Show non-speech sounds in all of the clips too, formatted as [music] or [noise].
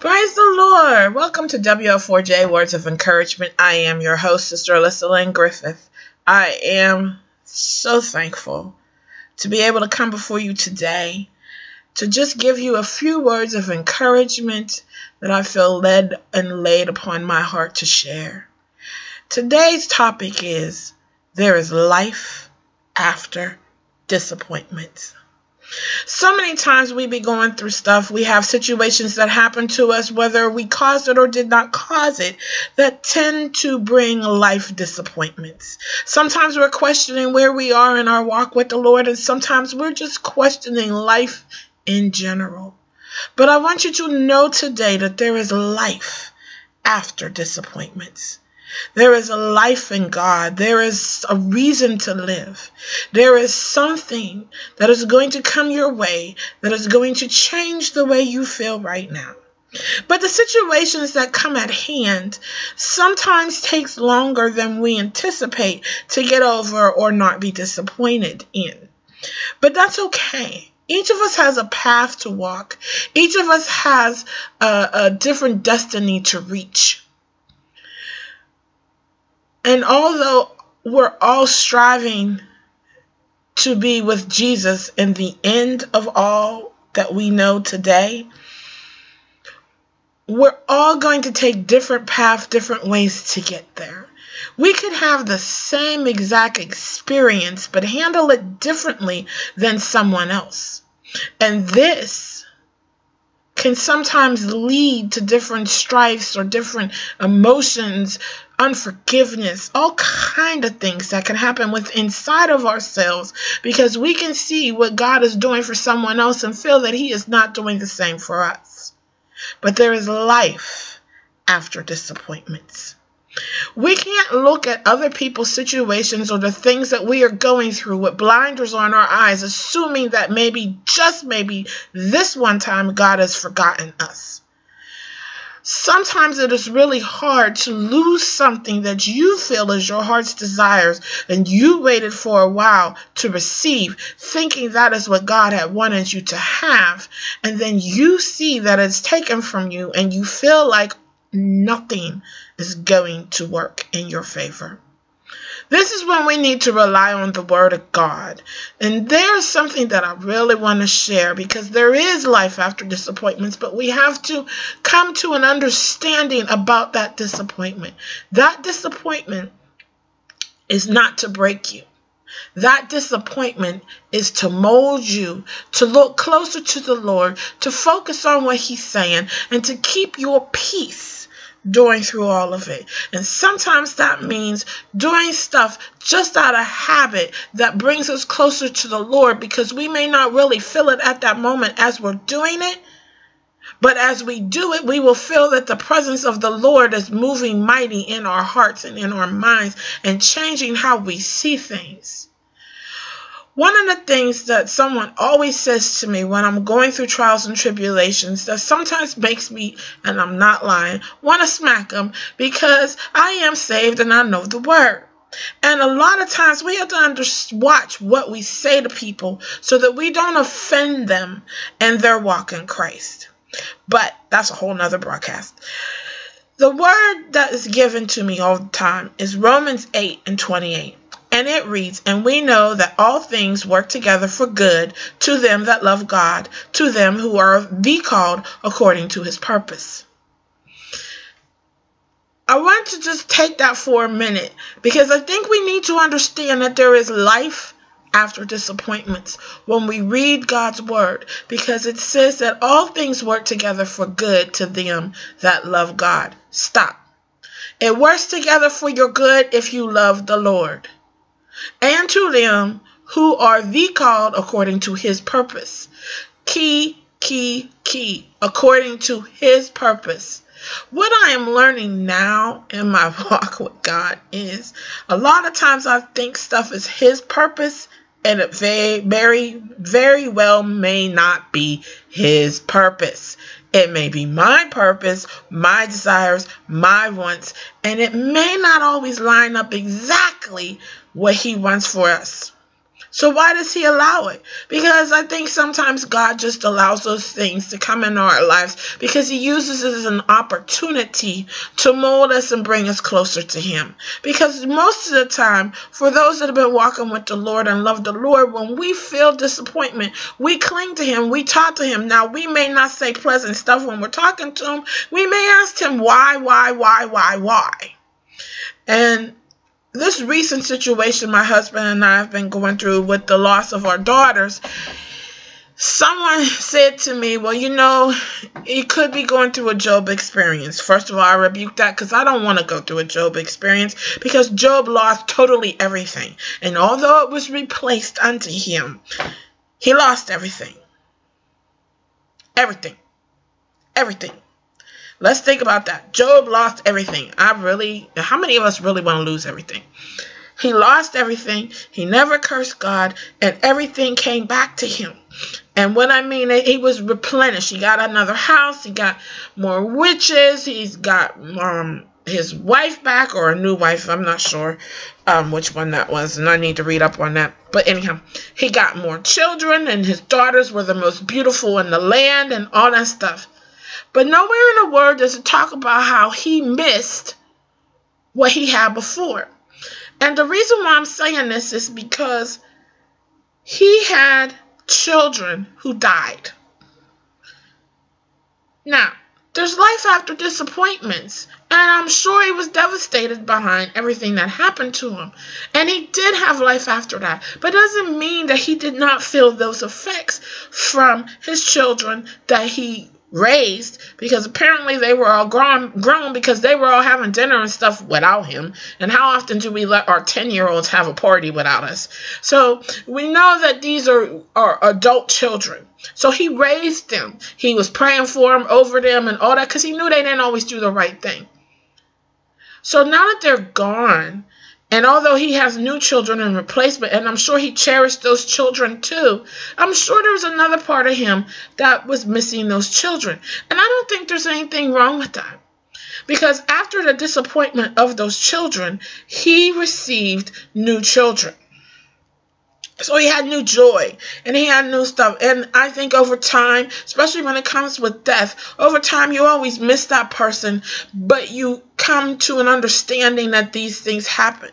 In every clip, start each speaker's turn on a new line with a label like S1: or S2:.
S1: Praise the Lord. Welcome to WL4J Words of Encouragement. I am your host, Sister Alyssa Lynn Griffith. I am so thankful to be able to come before you today to just give you a few words of encouragement that I feel led and laid upon my heart to share. Today's topic is There is life after disappointment. So many times we be going through stuff. We have situations that happen to us, whether we caused it or did not cause it, that tend to bring life disappointments. Sometimes we're questioning where we are in our walk with the Lord, and sometimes we're just questioning life in general. But I want you to know today that there is life after disappointments. There is a life in God. There is a reason to live. There is something that is going to come your way that is going to change the way you feel right now. But the situations that come at hand sometimes takes longer than we anticipate to get over or not be disappointed in. But that's okay. Each of us has a path to walk. Each of us has a, a different destiny to reach. And although we're all striving to be with Jesus in the end of all that we know today, we're all going to take different paths, different ways to get there. We could have the same exact experience, but handle it differently than someone else. And this can sometimes lead to different strifes or different emotions unforgiveness, all kind of things that can happen with inside of ourselves because we can see what God is doing for someone else and feel that he is not doing the same for us. But there is life after disappointments. We can't look at other people's situations or the things that we are going through with blinders on our eyes, assuming that maybe, just maybe, this one time God has forgotten us. Sometimes it is really hard to lose something that you feel is your heart's desires and you waited for a while to receive, thinking that is what God had wanted you to have. And then you see that it's taken from you and you feel like nothing is going to work in your favor. This is when we need to rely on the Word of God. And there's something that I really want to share because there is life after disappointments, but we have to come to an understanding about that disappointment. That disappointment is not to break you. That disappointment is to mold you, to look closer to the Lord, to focus on what He's saying, and to keep your peace doing through all of it. And sometimes that means doing stuff just out of habit that brings us closer to the Lord because we may not really feel it at that moment as we're doing it. But as we do it, we will feel that the presence of the Lord is moving mighty in our hearts and in our minds and changing how we see things. One of the things that someone always says to me when I'm going through trials and tribulations that sometimes makes me, and I'm not lying, want to smack them because I am saved and I know the word. And a lot of times we have to under, watch what we say to people so that we don't offend them in their walk in Christ. But that's a whole nother broadcast. The word that is given to me all the time is Romans 8 and 28. And it reads, And we know that all things work together for good to them that love God, to them who are the called according to his purpose. I want to just take that for a minute because I think we need to understand that there is life after disappointments when we read God's word because it says that all things work together for good to them that love God. Stop. It works together for your good if you love the Lord and to them who are the called according to his purpose. Key, key, key, according to his purpose. What I am learning now in my [laughs] walk with God is a lot of times I think stuff is his purpose and it very, very, very well may not be his purpose. It may be my purpose, my desires, my wants, and it may not always line up exactly what he wants for us. So why does he allow it? Because I think sometimes God just allows those things to come into our lives because he uses it as an opportunity to mold us and bring us closer to him. Because most of the time, for those that have been walking with the Lord and love the Lord, when we feel disappointment, we cling to him, we talk to him. Now, we may not say pleasant stuff when we're talking to him. We may ask him why, why, why, why, why. And this recent situation my husband and I have been going through with the loss of our daughters, someone said to me, Well, you know, you could be going through a Job experience. First of all, I rebuke that because I don't want to go through a Job experience because Job lost totally everything. And although it was replaced unto him, he lost everything. Everything. Everything. Let's think about that. Job lost everything. I really, how many of us really want to lose everything? He lost everything. He never cursed God, and everything came back to him. And what I mean, is he was replenished. He got another house. He got more witches. He's got um, his wife back, or a new wife. I'm not sure um, which one that was, and I need to read up on that. But anyhow, he got more children, and his daughters were the most beautiful in the land, and all that stuff. But nowhere in the word does it talk about how he missed what he had before. And the reason why I'm saying this is because he had children who died. Now, there's life after disappointments, and I'm sure he was devastated behind everything that happened to him. And he did have life after that, but doesn't mean that he did not feel those effects from his children that he raised because apparently they were all grown grown because they were all having dinner and stuff without him. And how often do we let our 10 year olds have a party without us? So we know that these are are adult children. So he raised them. He was praying for them over them and all that because he knew they didn't always do the right thing. So now that they're gone and although he has new children in replacement, and I'm sure he cherished those children too, I'm sure there was another part of him that was missing those children. And I don't think there's anything wrong with that. Because after the disappointment of those children, he received new children. So he had new joy and he had new stuff. And I think over time, especially when it comes with death, over time you always miss that person, but you come to an understanding that these things happen.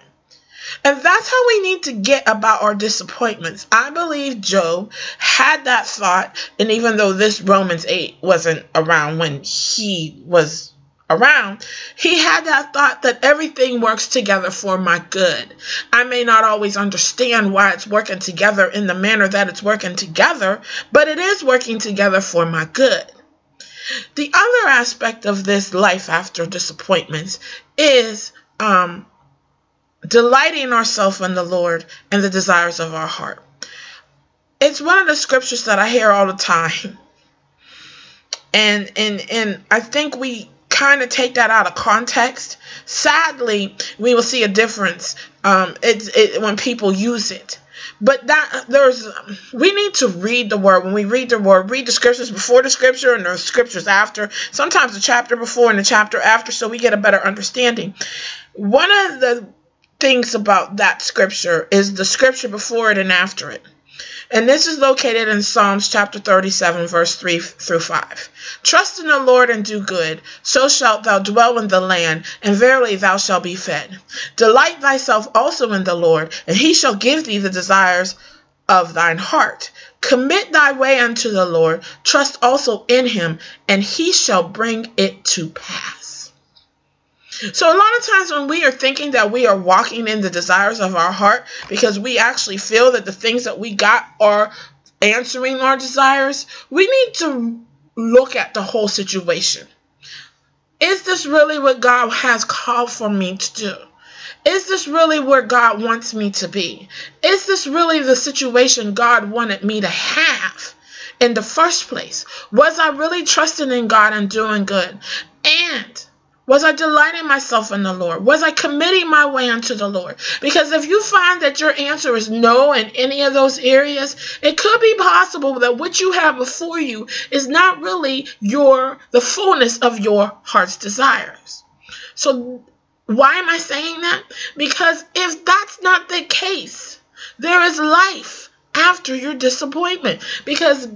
S1: And that's how we need to get about our disappointments. I believe Job had that thought, and even though this Romans 8 wasn't around when he was around, he had that thought that everything works together for my good. I may not always understand why it's working together in the manner that it's working together, but it is working together for my good. The other aspect of this life after disappointments is um, delighting ourselves in the Lord and the desires of our heart. It's one of the scriptures that I hear all the time. And and and I think we kind of take that out of context. Sadly, we will see a difference um, it's it, when people use it. But that there's we need to read the word when we read the word, read the scriptures before the scripture and the scriptures after. Sometimes the chapter before and the chapter after, so we get a better understanding. One of the things about that scripture is the scripture before it and after it. And this is located in Psalms chapter 37, verse 3 through 5. Trust in the Lord and do good, so shalt thou dwell in the land, and verily thou shalt be fed. Delight thyself also in the Lord, and he shall give thee the desires of thine heart. Commit thy way unto the Lord, trust also in him, and he shall bring it to pass. So, a lot of times when we are thinking that we are walking in the desires of our heart because we actually feel that the things that we got are answering our desires, we need to look at the whole situation. Is this really what God has called for me to do? Is this really where God wants me to be? Is this really the situation God wanted me to have in the first place? Was I really trusting in God and doing good? And was I delighting myself in the Lord? Was I committing my way unto the Lord? Because if you find that your answer is no in any of those areas, it could be possible that what you have before you is not really your the fullness of your heart's desires. So why am I saying that? Because if that's not the case, There is life after your disappointment. Because,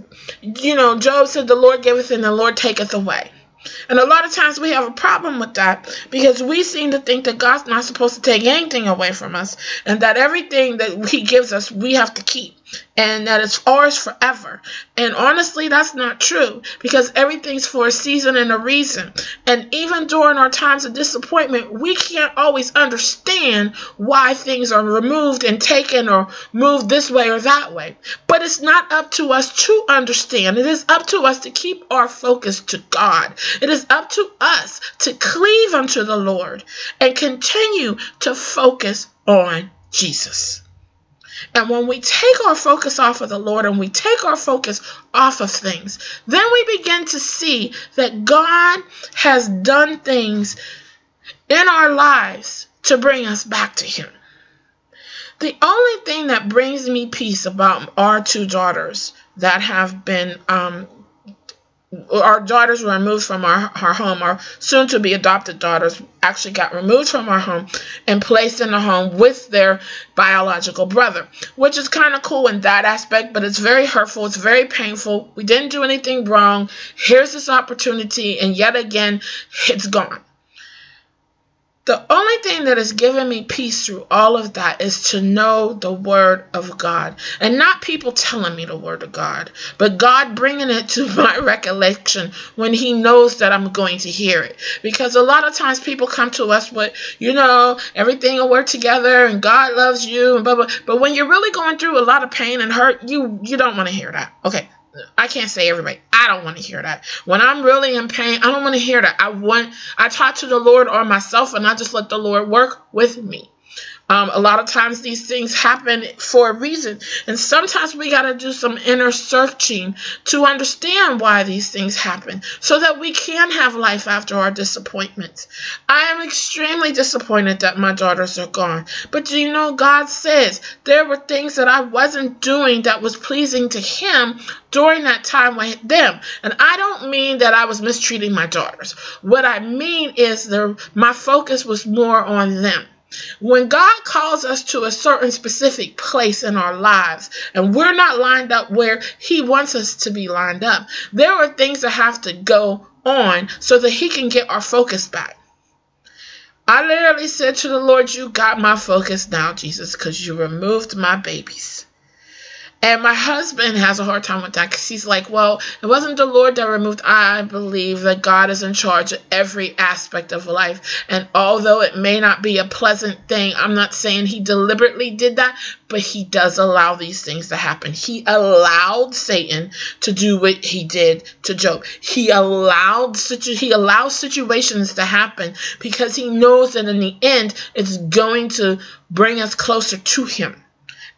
S1: you know, Job said, The Lord giveth and the Lord taketh away. And a lot of times we have a problem with that because we seem to think that God's not supposed to take anything away from us and that everything that He gives us, we have to keep and that it's ours forever. And honestly, that's not true because everything's for a season and a reason. And even during our times of disappointment, we can't always understand why things are removed and taken or moved this way or that way. But it's not up to us to understand. It is up to us to keep our focus to God. It is up to us to cleave unto the Lord and continue to focus on Jesus. And when we take our focus off of the Lord and we take our focus off of things, then we begin to see that God has done things in our lives to bring us back to Him. The only thing that brings me peace about our two daughters that have been um, our daughters were removed from our, our home. Our soon to be adopted daughters actually got removed from our home and placed in a home with their biological brother, which is kind of cool in that aspect, but it's very hurtful. It's very painful. We didn't do anything wrong. Here's this opportunity, and yet again, it's gone. The only thing that has given me peace through all of that is to know the Word of God. And not people telling me the Word of God, but God bringing it to [laughs] my recollection when He knows that I'm going to hear it. Because a lot of times people come to us with, you know, everything will work together and God loves you and blah, blah. But when you're really going through a lot of pain and hurt, you, you don't want to hear that. Okay, can't say everybody. I don't want to hear that. When I'm really in pain, I don't want to hear that. I want I talk to the Lord or myself and I just let the Lord work with me. Um, a lot of times these things happen for a reason. And sometimes we got to do some inner searching to understand why these things happen so that we can have life after our disappointments. I am extremely disappointed that my daughters are gone. But do you know, God says there were things that I wasn't doing that was pleasing to Him during that time with them. And I don't mean that I was mistreating my daughters. What I mean is the, my focus was more on them. When God calls us to a certain specific place in our lives and we're not lined up where He wants us to be lined up, there are things that have to go on so that He can get our focus back. I literally said to the Lord, You got my focus now, Jesus, because you removed my babies. And my husband has a hard time with that because he's like, well, it wasn't the Lord that removed. I believe that God is in charge of every aspect of life. And although it may not be a pleasant thing, I'm not saying he deliberately did that, but he does allow these things to happen. He allowed Satan to do what he did to Job. He allowed situ- he allows situations to happen because he knows that in the end it's going to bring us closer to him.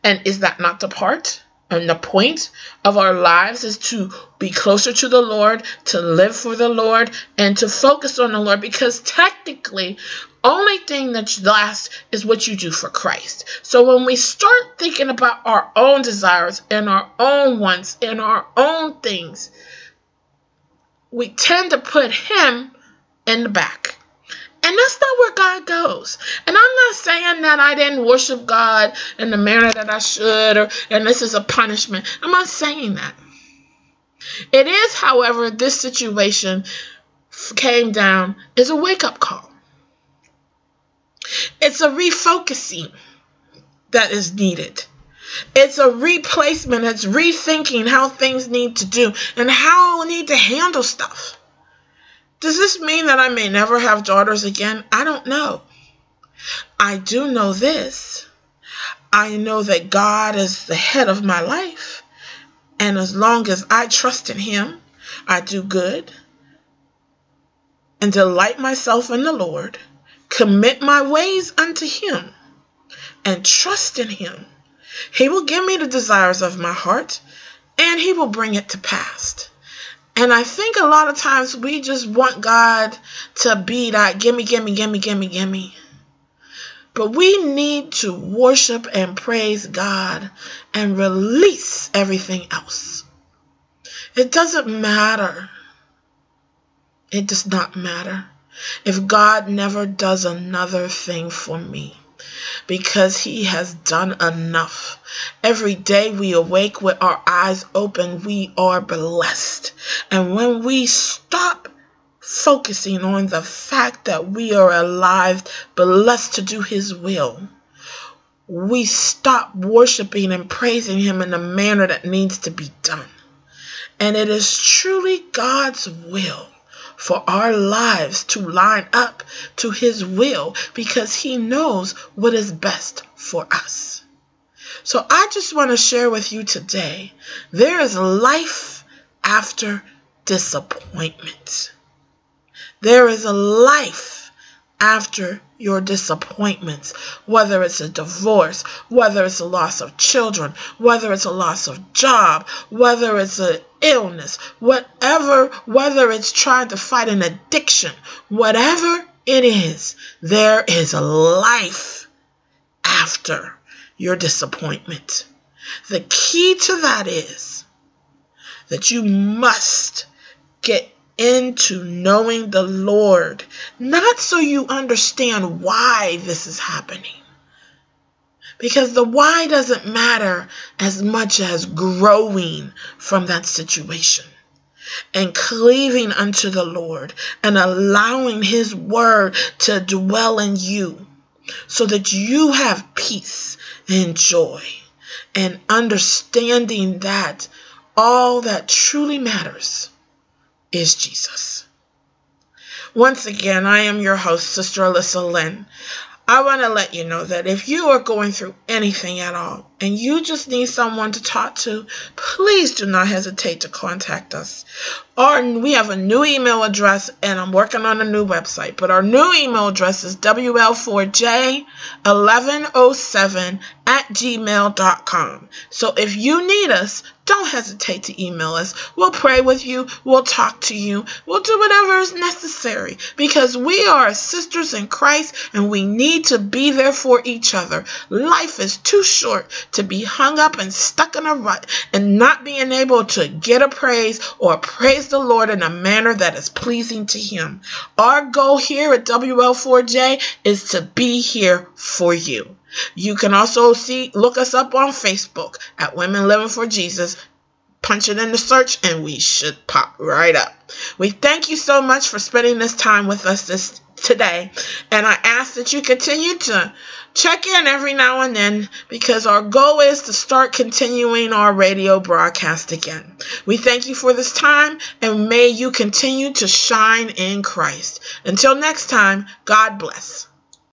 S1: And is that not the part? And the point of our lives is to be closer to the Lord, to live for the Lord, and to focus on the Lord because technically, only thing that lasts is what you do for Christ. So when we start thinking about our own desires and our own wants and our own things, we tend to put Him in the back. And that's not where God goes. And I'm not saying that I didn't worship God in the manner that I should, or and this is a punishment. I'm not saying that. It is, however, this situation came down is a wake up call. It's a refocusing that is needed. It's a replacement. It's rethinking how things need to do and how we need to handle stuff. Does this mean that I may never have daughters again? I don't know. I do know this. I know that God is the head of my life. And as long as I trust in Him, I do good and delight myself in the Lord, commit my ways unto Him, and trust in Him. He will give me the desires of my heart and He will bring it to pass. And I think a lot of times we just want God to be that gimme, gimme, gimme, gimme, gimme. But we need to worship and praise God and release everything else. It doesn't matter. It does not matter if God never does another thing for me. Because He has done enough. Every day we awake with our eyes open, we are blessed. And when we stop focusing on the fact that we are alive, blessed to do His will, we stop worshiping and praising Him in the manner that needs to be done. And it is truly God's will for our lives to line up to His will because He knows what is best for us. So I just want to share with you today there is life after disappointment. There is a life after your disappointments, whether it's a divorce, whether it's a loss of children, whether it's a loss of job, whether it's an illness, whatever, whether it's trying to fight an addiction, whatever it is, there is a life after your disappointment. The key to that is that you must into knowing the Lord, not so you understand why this is happening. Because the why doesn't matter as much as growing from that situation and cleaving unto the Lord and allowing His word to dwell in you so that you have peace and joy and understanding that all that truly matters is Jesus. Once again, I am your host, Sister Alyssa Lynn. I want to let you know that if you are going through anything at all and you just need someone to talk to, please do not hesitate to contact us. Our, we have a new email address and I'm working on a new website, but our new email address is WL4J1107 at gmail.com. So if you need us, don't hesitate to email us. We'll pray with you. We'll talk to you. We'll do whatever is necessary because we are sisters in Christ and we need to be there for each other. Life is too short to be hung up and stuck in a rut and not being able to get a praise or praise the Lord in a manner that is pleasing to Him. Our goal here at WL4J is to be here for you. You can also see look us up on Facebook at Women Living for Jesus. Punch it in the search and we should pop right up. We thank you so much for spending this time with us this today. And I ask that you continue to check in every now and then because our goal is to start continuing our radio broadcast again. We thank you for this time and may you continue to shine in Christ. Until next time, God bless.